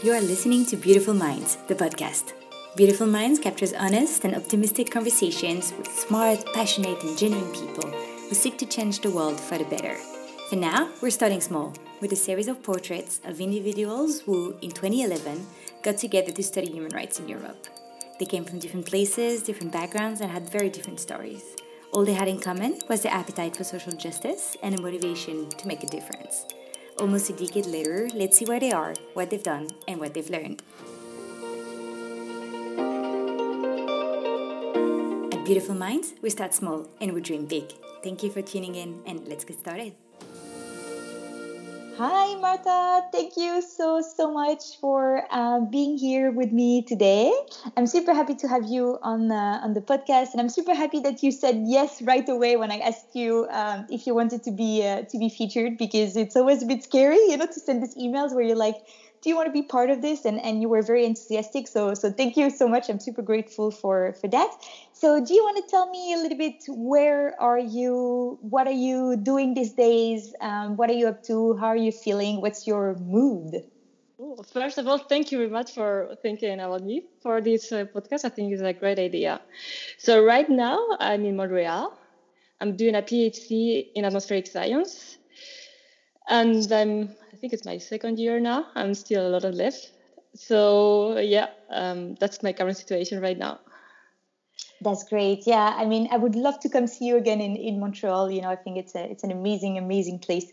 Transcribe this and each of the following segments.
You are listening to Beautiful Minds, the podcast. Beautiful Minds captures honest and optimistic conversations with smart, passionate, and genuine people who seek to change the world for the better. For now, we're starting small with a series of portraits of individuals who, in 2011, got together to study human rights in Europe. They came from different places, different backgrounds, and had very different stories. All they had in common was their appetite for social justice and a motivation to make a difference. Almost a decade later, let's see where they are, what they've done, and what they've learned. At Beautiful Minds, we start small and we dream big. Thank you for tuning in, and let's get started. Hi, Marta. Thank you so, so much for uh, being here with me today. I'm super happy to have you on, uh, on the podcast, and I'm super happy that you said yes right away when I asked you um, if you wanted to be uh, to be featured, because it's always a bit scary, you know, to send these emails where you're like, do you want to be part of this? And and you were very enthusiastic so so thank you so much. I'm super grateful for for that. So do you want to tell me a little bit where are you what are you doing these days? Um, what are you up to? How are you feeling? What's your mood? First of all, thank you very much for thinking about me for this uh, podcast. I think it's a great idea. So right now, I'm in Montreal. I'm doing a PhD in atmospheric science, and I'm think it's my second year now. I'm still a lot of left. So yeah, um, that's my current situation right now. That's great. Yeah, I mean, I would love to come see you again in, in Montreal. You know, I think it's a it's an amazing, amazing place.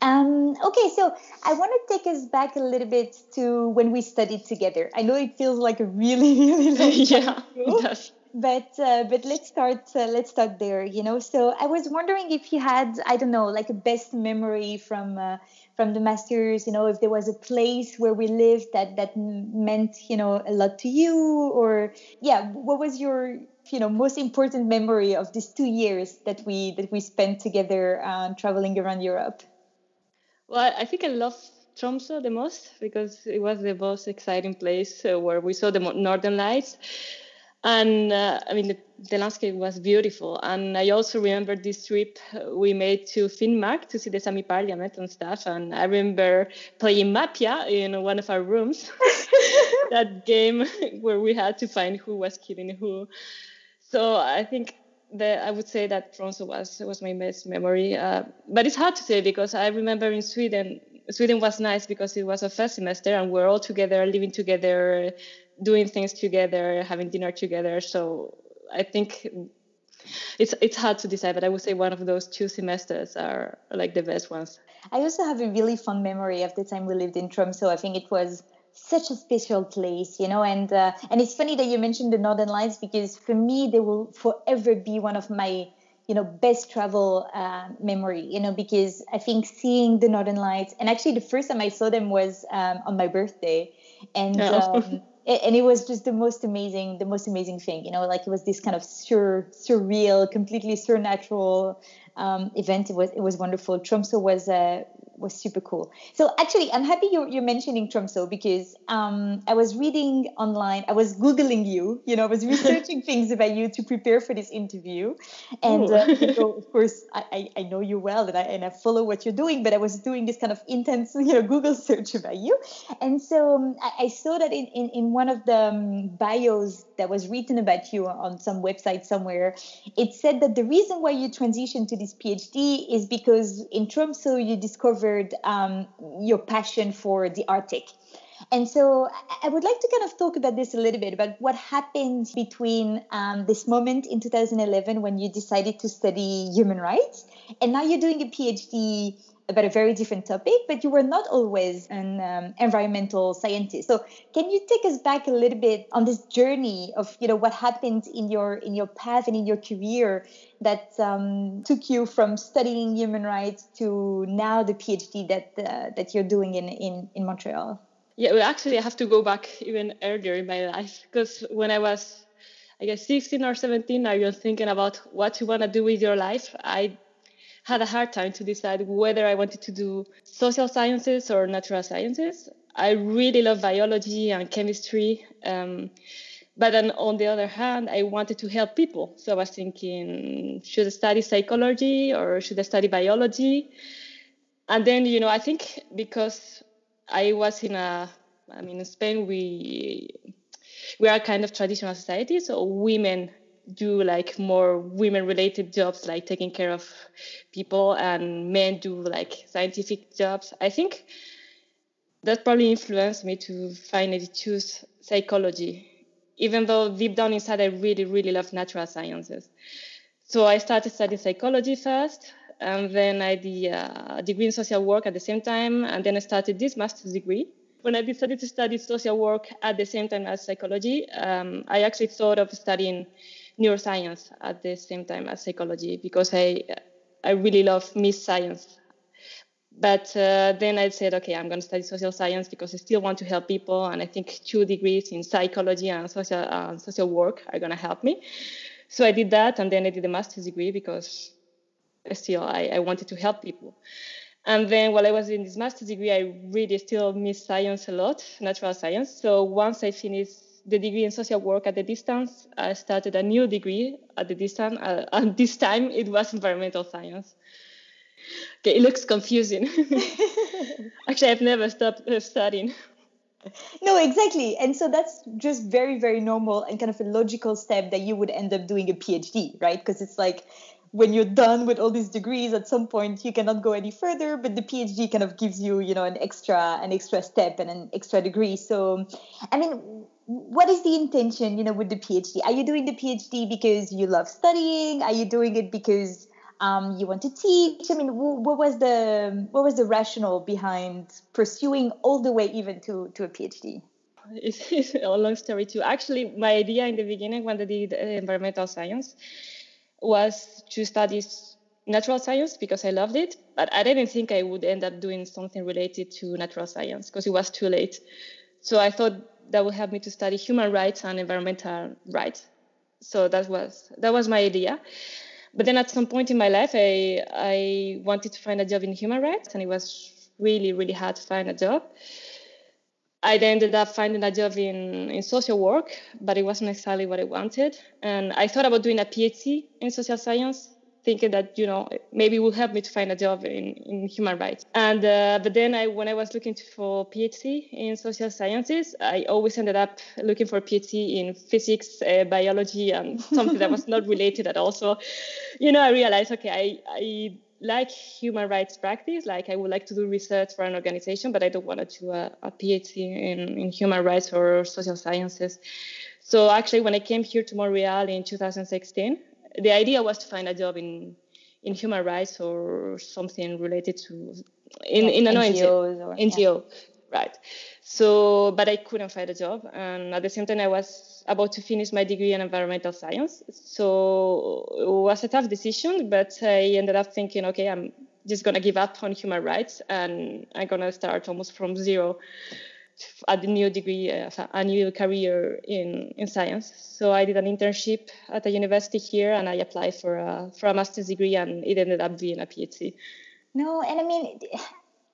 Um, okay, so I want to take us back a little bit to when we studied together. I know it feels like a really, really long yeah, but uh, but let's start uh, let's start there you know so i was wondering if you had i don't know like a best memory from uh, from the masters you know if there was a place where we lived that that meant you know a lot to you or yeah what was your you know most important memory of these two years that we that we spent together uh, traveling around europe? Well i think i love tromso the most because it was the most exciting place uh, where we saw the northern lights and uh, I mean the, the, landscape was beautiful. And I also remember this trip we made to Finnmark to see the Sami Parliament and stuff. And I remember playing Mafia in one of our rooms, that game where we had to find who was killing who. So I think that I would say that Tromso was was my best memory. Uh, but it's hard to say because I remember in Sweden. Sweden was nice because it was a first semester and we're all together, living together, doing things together, having dinner together. So I think it's it's hard to decide, but I would say one of those two semesters are like the best ones. I also have a really fun memory of the time we lived in Tromso. I think it was such a special place, you know, and uh, and it's funny that you mentioned the Northern Lights because for me they will forever be one of my you know best travel uh, memory you know because i think seeing the northern lights and actually the first time i saw them was um, on my birthday and oh. um, and it was just the most amazing the most amazing thing you know like it was this kind of sur surreal completely supernatural um, event. It was it was wonderful. Tromso was uh, was super cool. So actually, I'm happy you're, you're mentioning Tromso because um, I was reading online, I was Googling you, you know, I was researching things about you to prepare for this interview. And uh, you know, of course, I, I, know you well and I, and I follow what you're doing, but I was doing this kind of intense, you know, Google search about you. And so um, I, I, saw that in, in, in one of the um, bios that was written about you on some website somewhere, it said that the reason why you transitioned to this PhD is because in Tromso you discovered discovered um, your passion for the Arctic. And so I would like to kind of talk about this a little bit about what happened between um, this moment in 2011 when you decided to study human rights and now you're doing a PhD about a very different topic, but you were not always an um, environmental scientist. So can you take us back a little bit on this journey of you know what happened in your in your path and in your career that um, took you from studying human rights to now the PhD that uh, that you're doing in, in in Montreal? Yeah, well, actually, I have to go back even earlier in my life because when I was I guess 16 or 17, I was thinking about what you want to do with your life. I had a hard time to decide whether I wanted to do social sciences or natural sciences. I really love biology and chemistry. Um, but then on the other hand, I wanted to help people. So I was thinking, should I study psychology or should I study biology? And then, you know, I think because I was in a I mean, in Spain, we we are kind of traditional society, so women do like more women related jobs like taking care of people and men do like scientific jobs. I think that probably influenced me to finally choose psychology even though deep down inside i really really love natural sciences. So i started studying psychology first and then i did a degree in social work at the same time and then i started this master's degree. When I decided to study social work at the same time as psychology, um, I actually thought of studying neuroscience at the same time as psychology because I I really love miss science. But uh, then I said, okay, I'm going to study social science because I still want to help people, and I think two degrees in psychology and social uh, social work are going to help me. So I did that, and then I did a master's degree because still I, I wanted to help people. And then while I was in this master's degree, I really still miss science a lot, natural science. So once I finished the degree in social work at the distance, I started a new degree at the distance, uh, and this time it was environmental science. Okay, it looks confusing. Actually, I've never stopped uh, studying. No, exactly. And so that's just very, very normal and kind of a logical step that you would end up doing a PhD, right? Because it's like when you're done with all these degrees at some point you cannot go any further but the phd kind of gives you you know an extra an extra step and an extra degree so i mean what is the intention you know with the phd are you doing the phd because you love studying? Are you doing it because um, you want to teach? I mean what was the what was the rationale behind pursuing all the way even to to a phd it's, it's a long story too. Actually my idea in the beginning when i did environmental science was to study natural science because I loved it, but I didn't think I would end up doing something related to natural science because it was too late. So I thought that would help me to study human rights and environmental rights. So that was that was my idea. But then at some point in my life, I I wanted to find a job in human rights, and it was really really hard to find a job. I then ended up finding a job in, in social work, but it wasn't exactly what I wanted. And I thought about doing a PhD in social science, thinking that you know maybe will help me to find a job in, in human rights. And uh, but then I, when I was looking for PhD in social sciences, I always ended up looking for PhD in physics, uh, biology, and something that was not related at all. So, you know, I realized okay, I I like human rights practice, like I would like to do research for an organization, but I don't want to do a, a PhD in, in human rights or social sciences. So actually, when I came here to Montreal in 2016, the idea was to find a job in in human rights or something related to in, in an NGO, or, NGO yeah. right? So, but I couldn't find a job, and at the same time, I was about to finish my degree in environmental science. So it was a tough decision, but I ended up thinking, okay, I'm just going to give up on human rights and I'm going to start almost from zero at a new degree, uh, a new career in, in science. So I did an internship at a university here and I applied for a, for a master's degree and it ended up being a PhD. No, and I mean,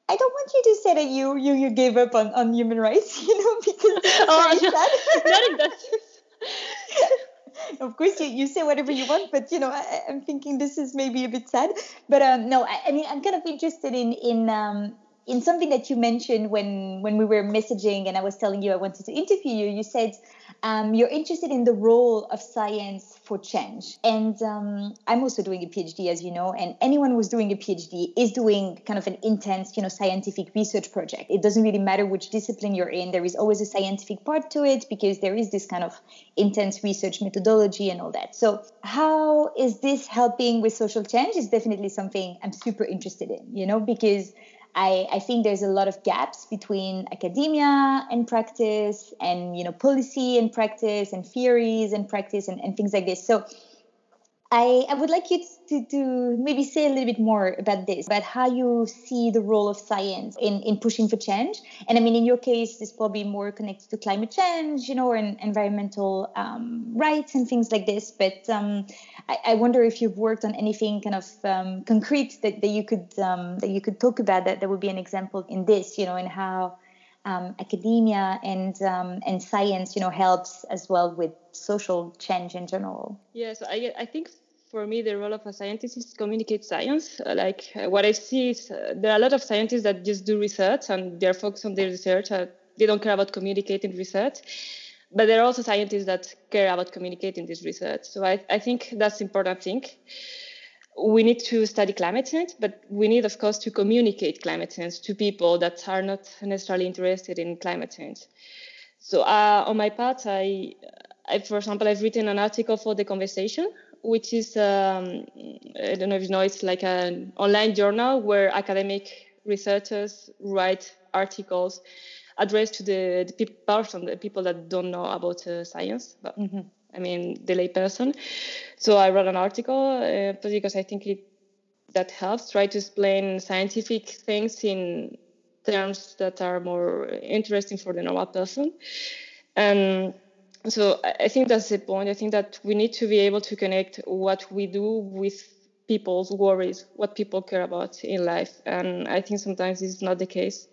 I don't want you to say that you you, you gave up on, on human rights, you know, because oh, no, not in that of course, you, you say whatever you want, but you know, I, am thinking this is maybe a bit sad. But um, no, I, I mean, I'm kind of interested in in um, in something that you mentioned when when we were messaging, and I was telling you I wanted to interview you. You said um, you're interested in the role of science for change. And um, I'm also doing a PhD, as you know, and anyone who's doing a PhD is doing kind of an intense, you know, scientific research project. It doesn't really matter which discipline you're in. There is always a scientific part to it because there is this kind of intense research methodology and all that. So how is this helping with social change? Is definitely something I'm super interested in, you know, because I, I think there's a lot of gaps between academia and practice and you know policy and practice and theories and practice and, and things like this. So I, I would like you to, to maybe say a little bit more about this, about how you see the role of science in, in pushing for change. And I mean, in your case, it's probably more connected to climate change, you know, or environmental um, rights and things like this. But um, I, I, wonder if you've worked on anything kind of um, concrete that, that you could um, that you could talk about that, that would be an example in this, you know, and how um, academia and um, and science, you know, helps as well with social change in general. Yeah, so I I think for me, the role of a scientist is to communicate science. Uh, like uh, what I see is uh, there are a lot of scientists that just do research and they're focused on their research. Uh, they don't care about communicating research. But there are also scientists that care about communicating this research. So I, I think that's important thing. We need to study climate change, but we need, of course, to communicate climate change to people that are not necessarily interested in climate change. So uh, on my part, I, I, for example, I've written an article for the conversation, which is um, I don't know if you know, it's like an online journal where academic researchers write articles addressed to the, the person, the people that don't know about uh, science, but mm-hmm. I mean the layperson. So I wrote an article uh, because I think it that helps try to explain scientific things in terms that are more interesting for the normal person. And so I think that's the point. I think that we need to be able to connect what we do with people's worries, what people care about in life. And I think sometimes this is not the case.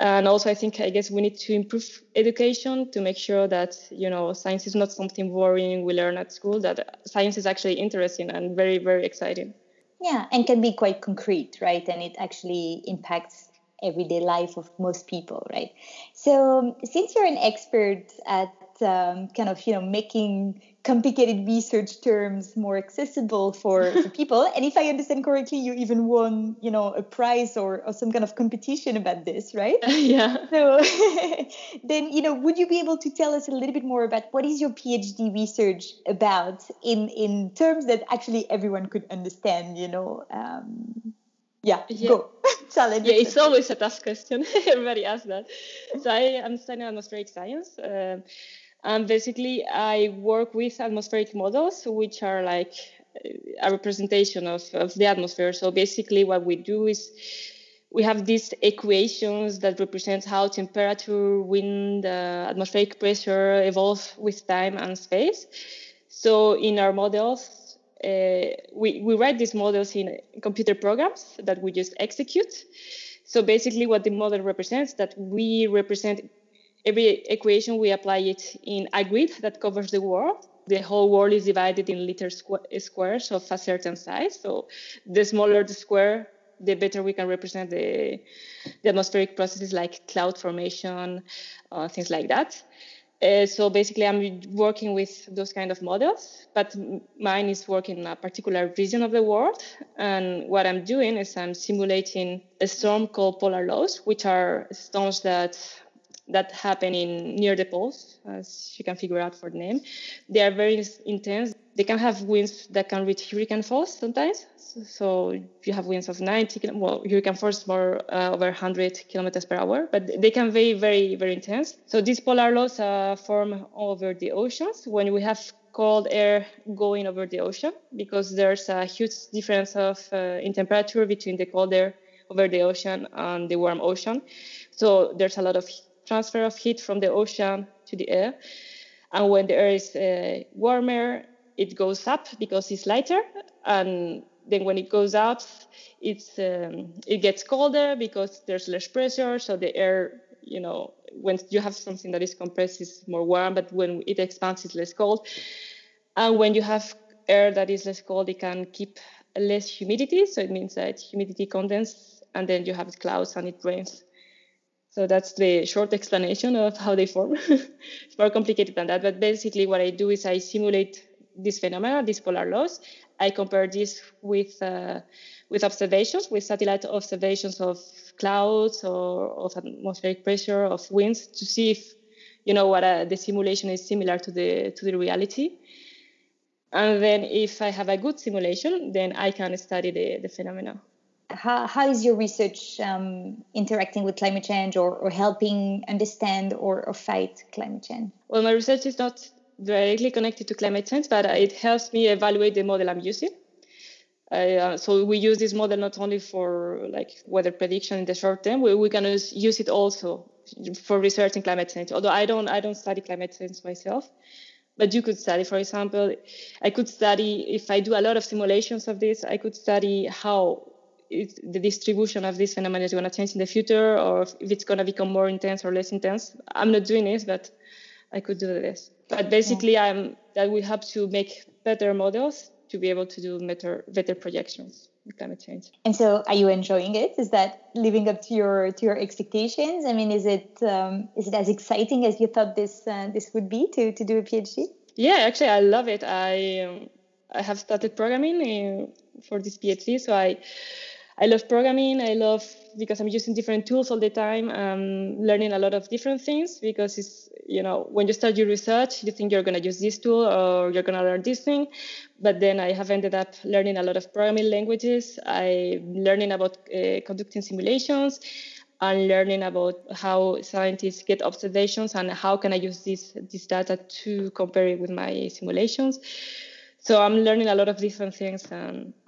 And also, I think, I guess we need to improve education to make sure that, you know, science is not something boring we learn at school, that science is actually interesting and very, very exciting. Yeah, and can be quite concrete, right? And it actually impacts everyday life of most people, right? So, since you're an expert at um, kind of you know making complicated research terms more accessible for, for people and if i understand correctly you even won you know a prize or, or some kind of competition about this right yeah so then you know would you be able to tell us a little bit more about what is your phd research about in in terms that actually everyone could understand you know um, yeah, yeah, go challenge. Yeah, it's always a tough question. Everybody asks that. So I am studying atmospheric science. Uh, and basically, I work with atmospheric models, which are like a representation of, of the atmosphere. So basically, what we do is we have these equations that represent how temperature, wind, uh, atmospheric pressure evolve with time and space. So in our models, uh, we, we write these models in computer programs that we just execute. So basically what the model represents that we represent every equation we apply it in a grid that covers the world. The whole world is divided in little squ- squares of a certain size. So the smaller the square the better we can represent the, the atmospheric processes like cloud formation uh, things like that. Uh, so basically i'm working with those kind of models but mine is working in a particular region of the world. And what i'm doing is i'm simulating a storm called polar lows which are storms that that happen in near the poles, as you can figure out for the name. They are very intense. They can have winds that can reach hurricane force sometimes. So you have winds of 90, well, hurricane force more uh, over 100 kilometers per hour, but they can be very, very intense. So these polar lows uh, form over the oceans when we have cold air going over the ocean because there's a huge difference of uh, in temperature between the cold air over the ocean and the warm ocean. So there's a lot of transfer of heat from the ocean to the air. And when the air is uh, warmer, it goes up because it's lighter. And then when it goes out, it's um, it gets colder because there's less pressure. So the air, you know, when you have something that is compressed, it's more warm. But when it expands, it's less cold. And when you have air that is less cold, it can keep less humidity. So it means that humidity condenses, and then you have clouds and it rains. So that's the short explanation of how they form. it's more complicated than that, but basically what I do is I simulate this phenomena, these polar lows. I compare this with uh, with observations, with satellite observations of clouds or of atmospheric pressure, of winds, to see if you know what uh, the simulation is similar to the to the reality. And then if I have a good simulation, then I can study the, the phenomena how, how is your research um, interacting with climate change or, or helping understand or, or fight climate change? Well, my research is not directly connected to climate change, but it helps me evaluate the model I'm using. Uh, so we use this model not only for like weather prediction in the short term, we, we can use it also for researching climate change. Although I don't, I don't study climate change myself, but you could study, for example, I could study if I do a lot of simulations of this, I could study how the distribution of this phenomenon is going to change in the future or if it's going to become more intense or less intense. I'm not doing this, but I could do this. But basically, yeah. I'm that we have to make better models to be able to do better better projections with climate change. And so, are you enjoying it? Is that living up to your to your expectations? I mean, is it um, is it as exciting as you thought this uh, this would be to to do a PhD? Yeah, actually, I love it. I um, I have started programming in, uh, for this PhD, so I I love programming. I love because I'm using different tools all the time. Um, learning a lot of different things because it's you know when you start your research, you think you're gonna use this tool or you're gonna learn this thing, but then I have ended up learning a lot of programming languages. I'm learning about uh, conducting simulations and learning about how scientists get observations and how can I use this this data to compare it with my simulations so I'm learning a lot of different things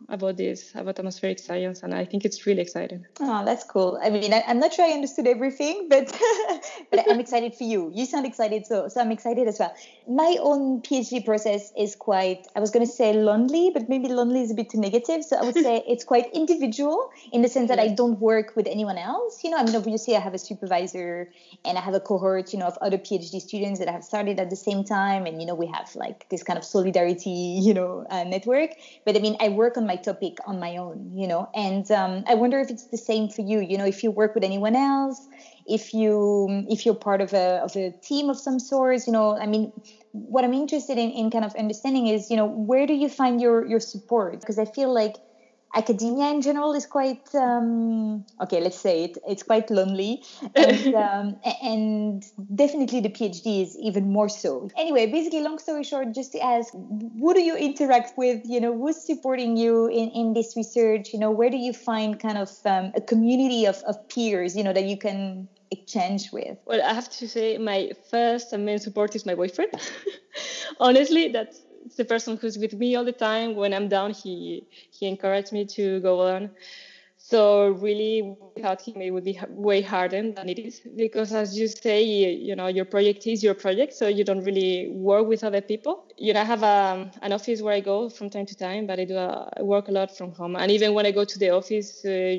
about this, about atmospheric science, and I think it's really exciting. Oh, that's cool. I mean, I, am not sure I understood everything, but but I'm excited for you. You sound excited, so so I'm excited as well. My own PhD process is quite, I was going to say lonely, but maybe lonely is a bit too negative. So I would say it's quite individual in the sense that I don't work with anyone else. You know, I mean, obviously I have a supervisor and I have a cohort, you know, of other PhD students that have started at the same time, and you know, we have like this kind of solidarity you know uh, network but i mean i work on my topic on my own you know and um, i wonder if it's the same for you. You know if you work with anyone else if you if you're part of a of a team of some sort you know i mean what i'm interested in in kind of understanding is you know where do you find your your support? Because i feel like academia in general is quite um, okay let's say it it's quite lonely. And, um, and definitely the phd is even more so. Anyway basically long story short just to ask who do you interact with? You know who's supporting you in, in this research? You know where do you find kind of um, a community of, of peers you know that you can exchange with? Well i have to say my first and main support is my boyfriend. Honestly that's the person who's with me all the time. When I'm down, he he encouraged me to go on. So really, without him, it would be way harder than it is because, as you say, you know, your project is your project, so you don't really work with other people. You know, I have a, um, an office where I go from time to time, but I do a, I work a lot from home. And even when I go to the office, uh,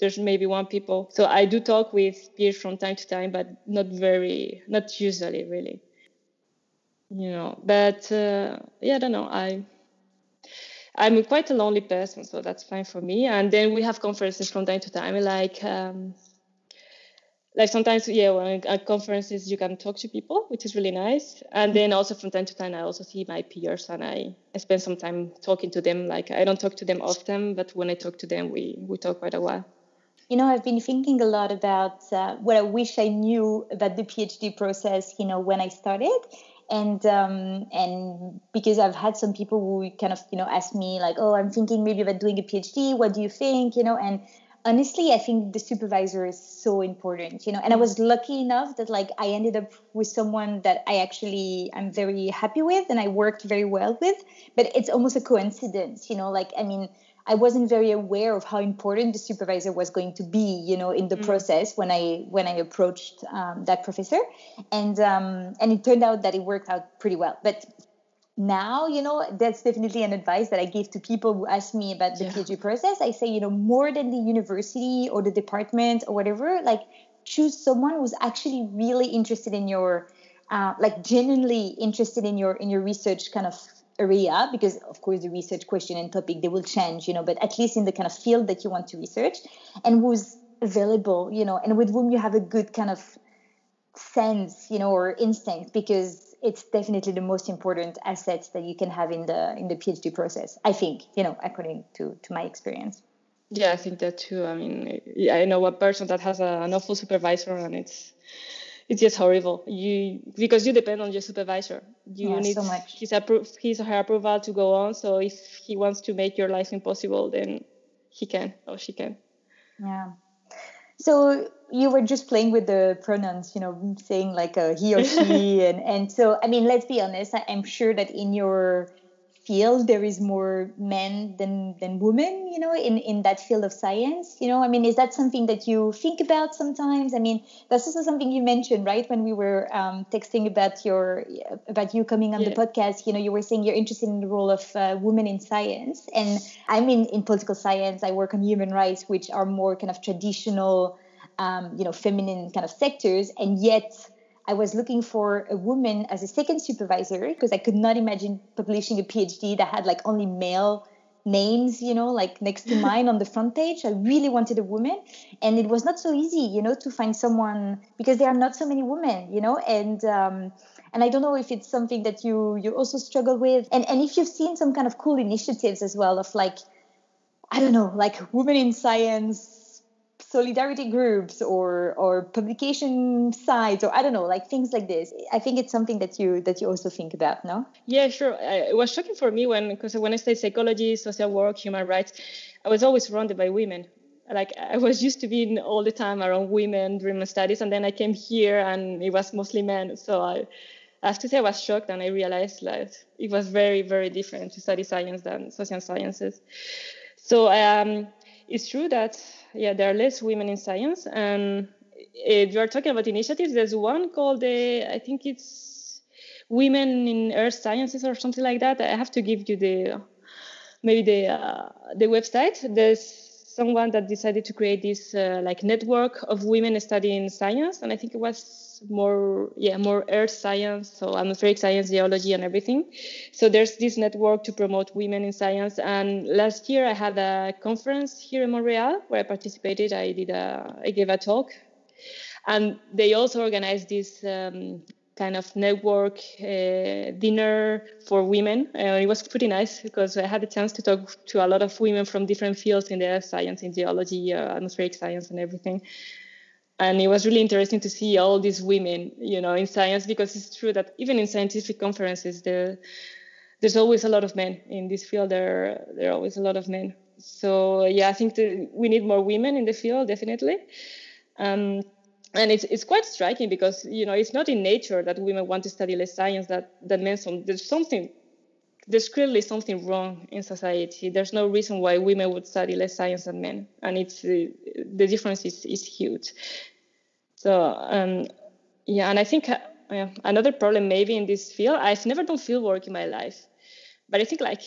there's maybe one people. So I do talk with peers from time to time, but not very, not usually, really you know but uh, yeah i don't know. I i'm quite a lonely person so that's fine for me. And then we have conferences from time to time like um, like sometimes yeah when at conferences you can talk to people which is really nice. And then also from time to time i also see my peers and i, I spend some time talking to them. Like i don't talk to them often but when i talk to them we we talk quite a while. You know i've been thinking a lot about uh, what i wish i knew about the phd process you know when i started and um, and because I've had some people who kind of you know ask me like, oh, I'm thinking maybe about doing a PhD. What do you think? You know, and honestly, I think the supervisor is so important. You know, and I was lucky enough that like I ended up with someone that I actually I'm very happy with and I worked very well with. But it's almost a coincidence. You know, like I mean I wasn't very aware of how important the supervisor was going to be, you know, in the mm. process when I when I approached um, that professor, and um, and it turned out that it worked out pretty well. But now, you know, that's definitely an advice that I give to people who ask me about the yeah. PhD process. I say, you know, more than the university or the department or whatever, like choose someone who's actually really interested in your uh, like genuinely interested in your in your research kind of area because of course the research question and topic they will change you know but at least in the kind of field that you want to research and who's available you know and with whom you have a good kind of sense you know or instinct because it's definitely the most important assets that you can have in the in the phd process i think you know according to to my experience. Yeah i think that too. I mean i know a person that has a, an awful supervisor and it's it's just horrible. You because you depend on your supervisor. You yeah, need so much. his appro- his or her approval to go on. So if he wants to make your life impossible, then he can or she can. Yeah. So you were just playing with the pronouns, you know, saying like a he or she, and and so I mean, let's be honest. I'm sure that in your field there is more men than than women you know in in that field of science you know? I mean is that something that you think about sometimes? I mean that's also something you mentioned right? When we were um, texting about your about you coming on yeah. the podcast you know you were saying you're interested in the role of uh, women in science. And i'm in in political science i work on human rights which are more kind of traditional um, you know feminine kind of sectors. And yet I was looking for a woman as a second supervisor because I could not imagine publishing a PhD that had like only male names, you know, like next to mine on the front page. I really wanted a woman. And it was not so easy, you know, to find someone because there are not so many women, you know, and um, and I don't know if it's something that you you also struggle with. And and if you've seen some kind of cool initiatives as well of like, I don't know, like women in science solidarity groups or or publication sites or I don't know like things like this. I think it's something that you that you also think about, no? Yeah, sure. I, it was shocking for me when because when I studied psychology, social work, human rights, I was always surrounded by women. Like I was used to being all the time around women during my studies, and then I came here and it was mostly men. So I. I have to say I was shocked and I realized like it was very, very different to study science than social sciences. So um, it's true that yeah, there are less women in science. And you are talking about initiatives, there's one called the, I think it's Women in Earth Sciences or something like that. I have to give you the maybe the uh, the website. There's someone that decided to create this uh, like network of women studying science, and I think it was more yeah more earth science so atmospheric science geology and everything. So there's this network to promote women in science. And last year i had a conference here in montreal where i participated. I did a i gave a talk. And they also organized this um, kind of network uh, dinner for women. And it was pretty nice because I had the chance to talk to a lot of women from different fields in the earth science, in geology, uh, atmospheric science, and everything and it was really interesting to see all these women you know in science because it's true that even in scientific conferences there there's always a lot of men. In this field there there are always a lot of men. So yeah i think we need more women in the field definitely. Um, and it's, it's quite striking because you know it's not in nature that women want to study less science that that men some, there's something there's clearly something wrong in society. There's no reason why women would study less science than men, and it's uh, the difference is, is huge. So um, yeah, and I think uh, another problem maybe in this field, I've never done field work in my life, but I think like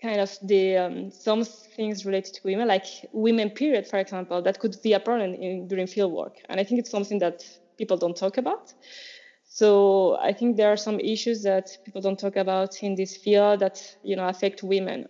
kind of the um, some things related to women, like women period, for example, that could be a problem in, during field work, and I think it's something that people don't talk about. So I think there are some issues that people don't talk about in this field that you know affect women.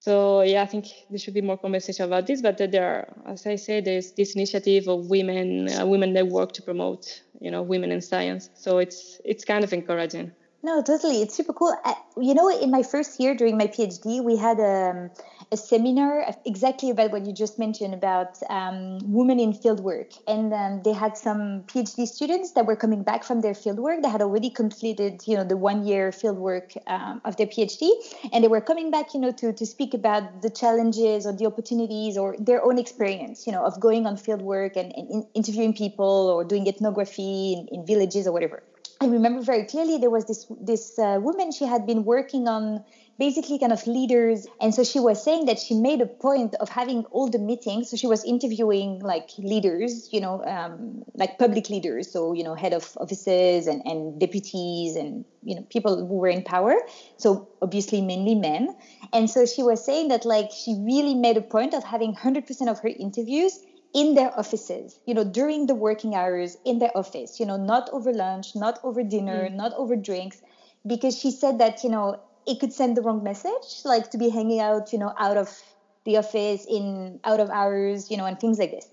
So yeah, I think there should be more conversation about this. But there, are, as I say, there's this initiative of women, uh, women network to promote you know women in science. So it's it's kind of encouraging. No, totally. It's super cool. You know, in my first year during my PhD, we had um, a seminar exactly about what you just mentioned about um, women in fieldwork. And um, they had some PhD students that were coming back from their fieldwork. They had already completed, you know, the one year fieldwork um, of their PhD. And they were coming back, you know, to, to speak about the challenges or the opportunities or their own experience, you know, of going on fieldwork and, and interviewing people or doing ethnography in, in villages or whatever. I remember very clearly there was this this uh, woman she had been working on basically kind of leaders and so she was saying that she made a point of having all the meetings. So she was interviewing like leaders you know um, like public leaders so you know head of offices and, and deputies and you know people who were in power so obviously mainly men. And so she was saying that like she really made a point of having 100% of her interviews in their offices, you know, during the working hours in their office, you know, not over lunch, not over dinner, mm. not over drinks, because she said that, you know, it could send the wrong message, like to be hanging out, you know, out of the office in out of hours, you know, and things like this.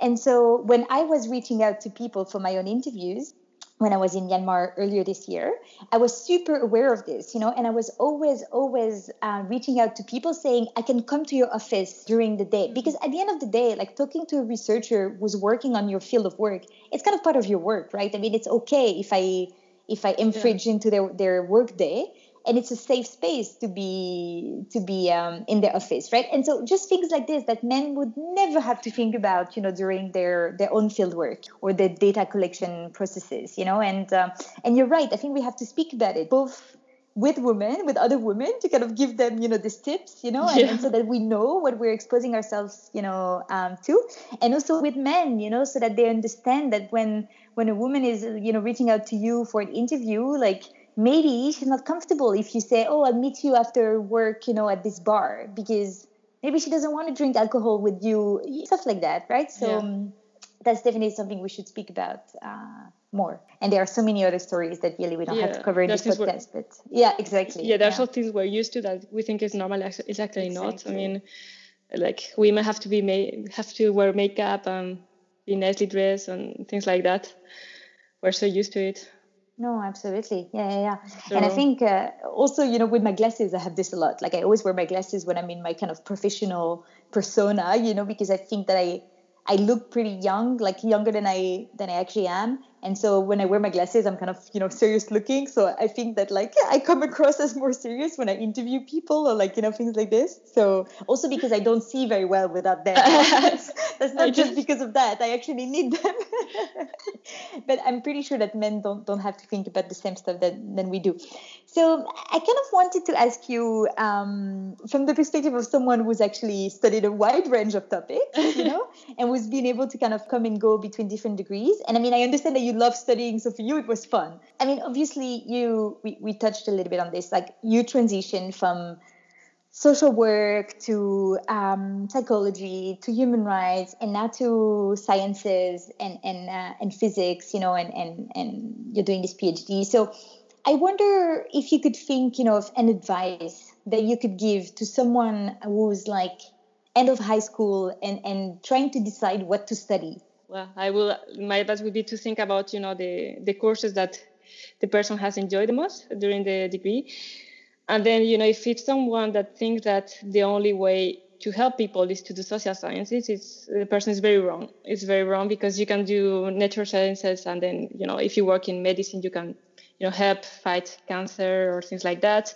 And so when I was reaching out to people for my own interviews, when I was in Myanmar earlier this year, I was super aware of this, you know, and I was always, always uh, reaching out to people saying, I can come to your office during the day. Because at the end of the day, like talking to a researcher who's working on your field of work, it's kind of part of your work, right? I mean, it's okay if I if I infringe yeah. into their, their work day and it's a safe space to be to be um, in the office right? And so just things like this that men would never have to think about you know during their their own field work or the data collection processes you know? And uh, and you're right i think we have to speak about it both with women with other women to kind of give them you know these tips you know? And, yeah. and so that we know what we're exposing ourselves you know um, to. And also with men you know so that they understand that when when a woman is you know reaching out to you for an interview like maybe she's not comfortable if you say, "Oh, I'll meet you after work," you know, at this bar because maybe she doesn't want to drink alcohol with you, stuff like that, right? So. Yeah. Um, that's definitely something we should speak about uh, more. And there are so many other stories that really we don't yeah, have to cover in this podcast. But yeah, exactly. Yeah, there's yeah. some things we're used to that we think is normal. It's actually exactly. not. I mean, like women have to be made, have to wear makeup and be nicely dressed and things like that. We're so used to it. No, absolutely. Yeah, yeah, yeah. So, and I think uh, also, you know, with my glasses, I have this a lot. Like I always wear my glasses when I'm in my kind of professional persona, you know, because I think that I I look pretty young, like younger than I than I actually am. And so when I wear my glasses, I'm kind of you know serious looking. So I think that like I come across as more serious when I interview people or like you know things like this. So also because I don't see very well without them. that's, not just because of that. I actually need them. but I'm pretty sure that men don't don't have to think about the same stuff that than we do. So I kind of wanted to ask you um, from the perspective of someone who's actually studied a wide range of topics, you know, and who's been able to kind of come and go between different degrees. And I mean, I understand that you love studying, so for you it was fun. I mean, obviously you we, we touched a little bit on this, like you transitioned from social work to um, psychology to human rights and now to sciences and and uh, and physics, you know, and and and you're doing this PhD. So I wonder if you could think, you know, of an advice that you could give to someone who's like end of high school and, and trying to decide what to study. Well, I will. My advice would be to think about, you know, the the courses that the person has enjoyed the most during the degree, and then, you know, if it's someone that thinks that the only way to help people is to do social sciences, it's the person is very wrong. It's very wrong because you can do natural sciences, and then, you know, if you work in medicine, you can you know help fight cancer or things like that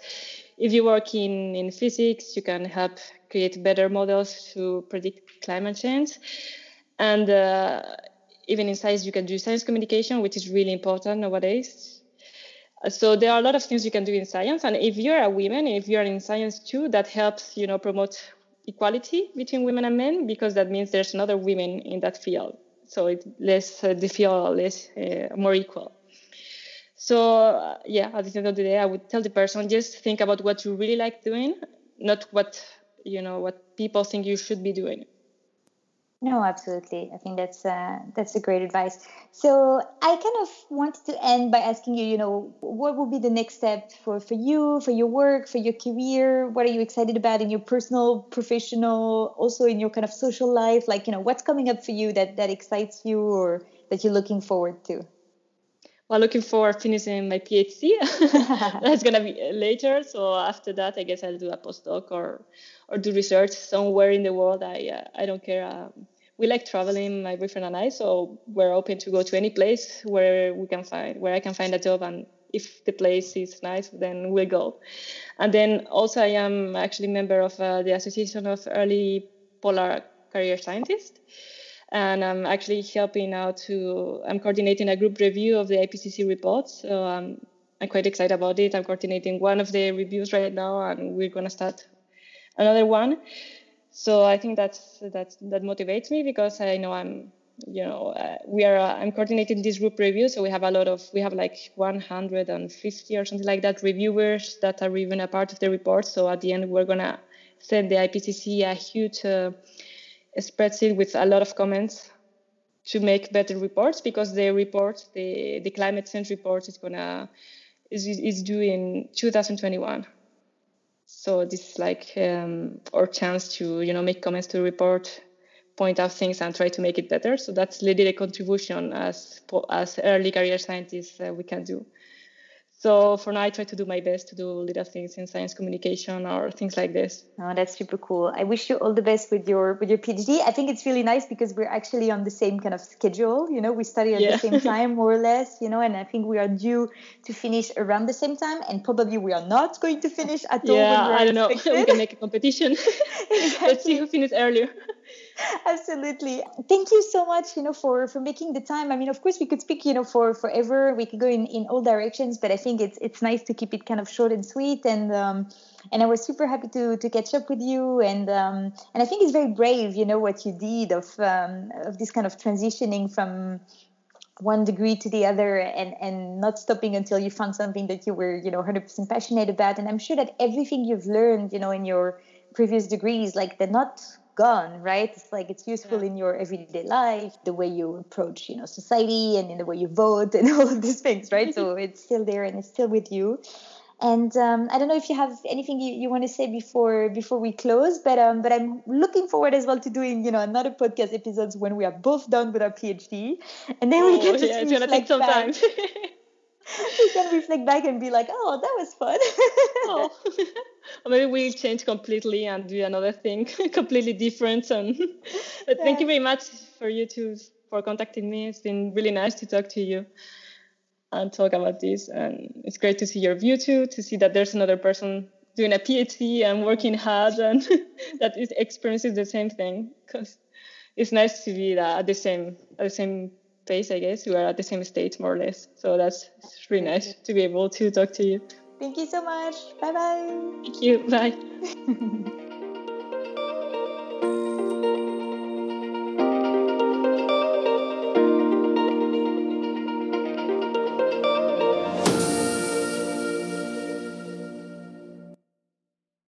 if you work in, in physics you can help create better models to predict climate change and uh, even in science you can do science communication which is really important nowadays. So there are a lot of things you can do in science. And if you're a woman if you're in science too that helps you know promote equality between women and men because that means there's another women in that field. So it less uh, the field less uh, more equal. So uh, yeah, at the end of the day, I would tell the person just think about what you really like doing, not what you know what people think you should be doing. No, absolutely. I think that's uh, that's a great advice. So I kind of wanted to end by asking you, you know, what will be the next step for for you, for your work, for your career? What are you excited about in your personal, professional, also in your kind of social life? Like, you know, what's coming up for you that that excites you or that you're looking forward to? well, looking for finishing my PhD. That's gonna be later. So after that, I guess I'll do a postdoc or or do research somewhere in the world. I uh, I don't care. Um, we like traveling, my boyfriend and I. So we're open to go to any place where we can find where I can find a job and if the place is nice, then we'll go. And then also, I am actually member of uh, the Association of Early Polar Career Scientists and I'm actually helping out to I'm coordinating a group review of the IPCC reports. So um, I'm quite excited about it. I'm coordinating one of the reviews right now, and we're gonna start another one. So I think that's that's that motivates me because I know I'm you know uh, we are uh, I'm coordinating this group review. So we have a lot of we have like 150 or something like that reviewers that are reviewing a part of the report. So at the end we're gonna send the IPCC a huge uh, spreadsheet with a lot of comments to make better reports because the report, the, the climate change report is gonna is, is due in 2021. So this is like um, our chance to you know make comments to the report, point out things and try to make it better. So that's really a contribution as as early career scientists uh, we can do. So for now, I try to do my best to do little things in science communication or things like this. Oh, that's super cool. I wish you all the best with your with your PhD. I think it's really nice because we're actually on the same kind of schedule. You know, we study at yeah. the same time, more or less. You know, and I think we are due to finish around the same time, and probably we are not going to finish at all. Yeah, I don't know. we can make a competition. exactly. Let's see who finishes earlier. absolutely. Thank you so much you know for for making the time. I mean of course we could speak you know for forever. We could go in in all directions but i think it's it's nice to keep it kind of short and sweet. And um and i was super happy to to catch up with you. And um and i think it's very brave you know what you did of um of this kind of transitioning from one degree to the other and and not stopping until you found something that you were you know 100% passionate about. And i'm sure that everything you've learned you know in your previous degrees like they're not gone, right? It's like it's useful yeah. in your everyday life, the way you approach, you know, society and in the way you vote and all of these things, right? so it's still there and it's still with you. And um, I don't know if you have anything you, you want to say before before we close, but um, but I'm looking forward as well to doing you know another podcast episodes when we are both done with our PhD, and then oh, we can just yeah, it's gonna take some time. we can reflect back and be like, oh, that was fun. oh. or maybe we'll change completely and do another thing completely different. And but yeah. thank you very much for you two for contacting me. It's been really nice to talk to you and talk about this. And it's great to see your view too, to see that there's another person doing a PhD and working hard and that is experiences the same thing. Because it's nice to be that at the same at the same pace, I guess. We are at the same stage more or less. So that's really nice to be able to talk to you. Thank you so much. Bye bye. Thank you. Bye.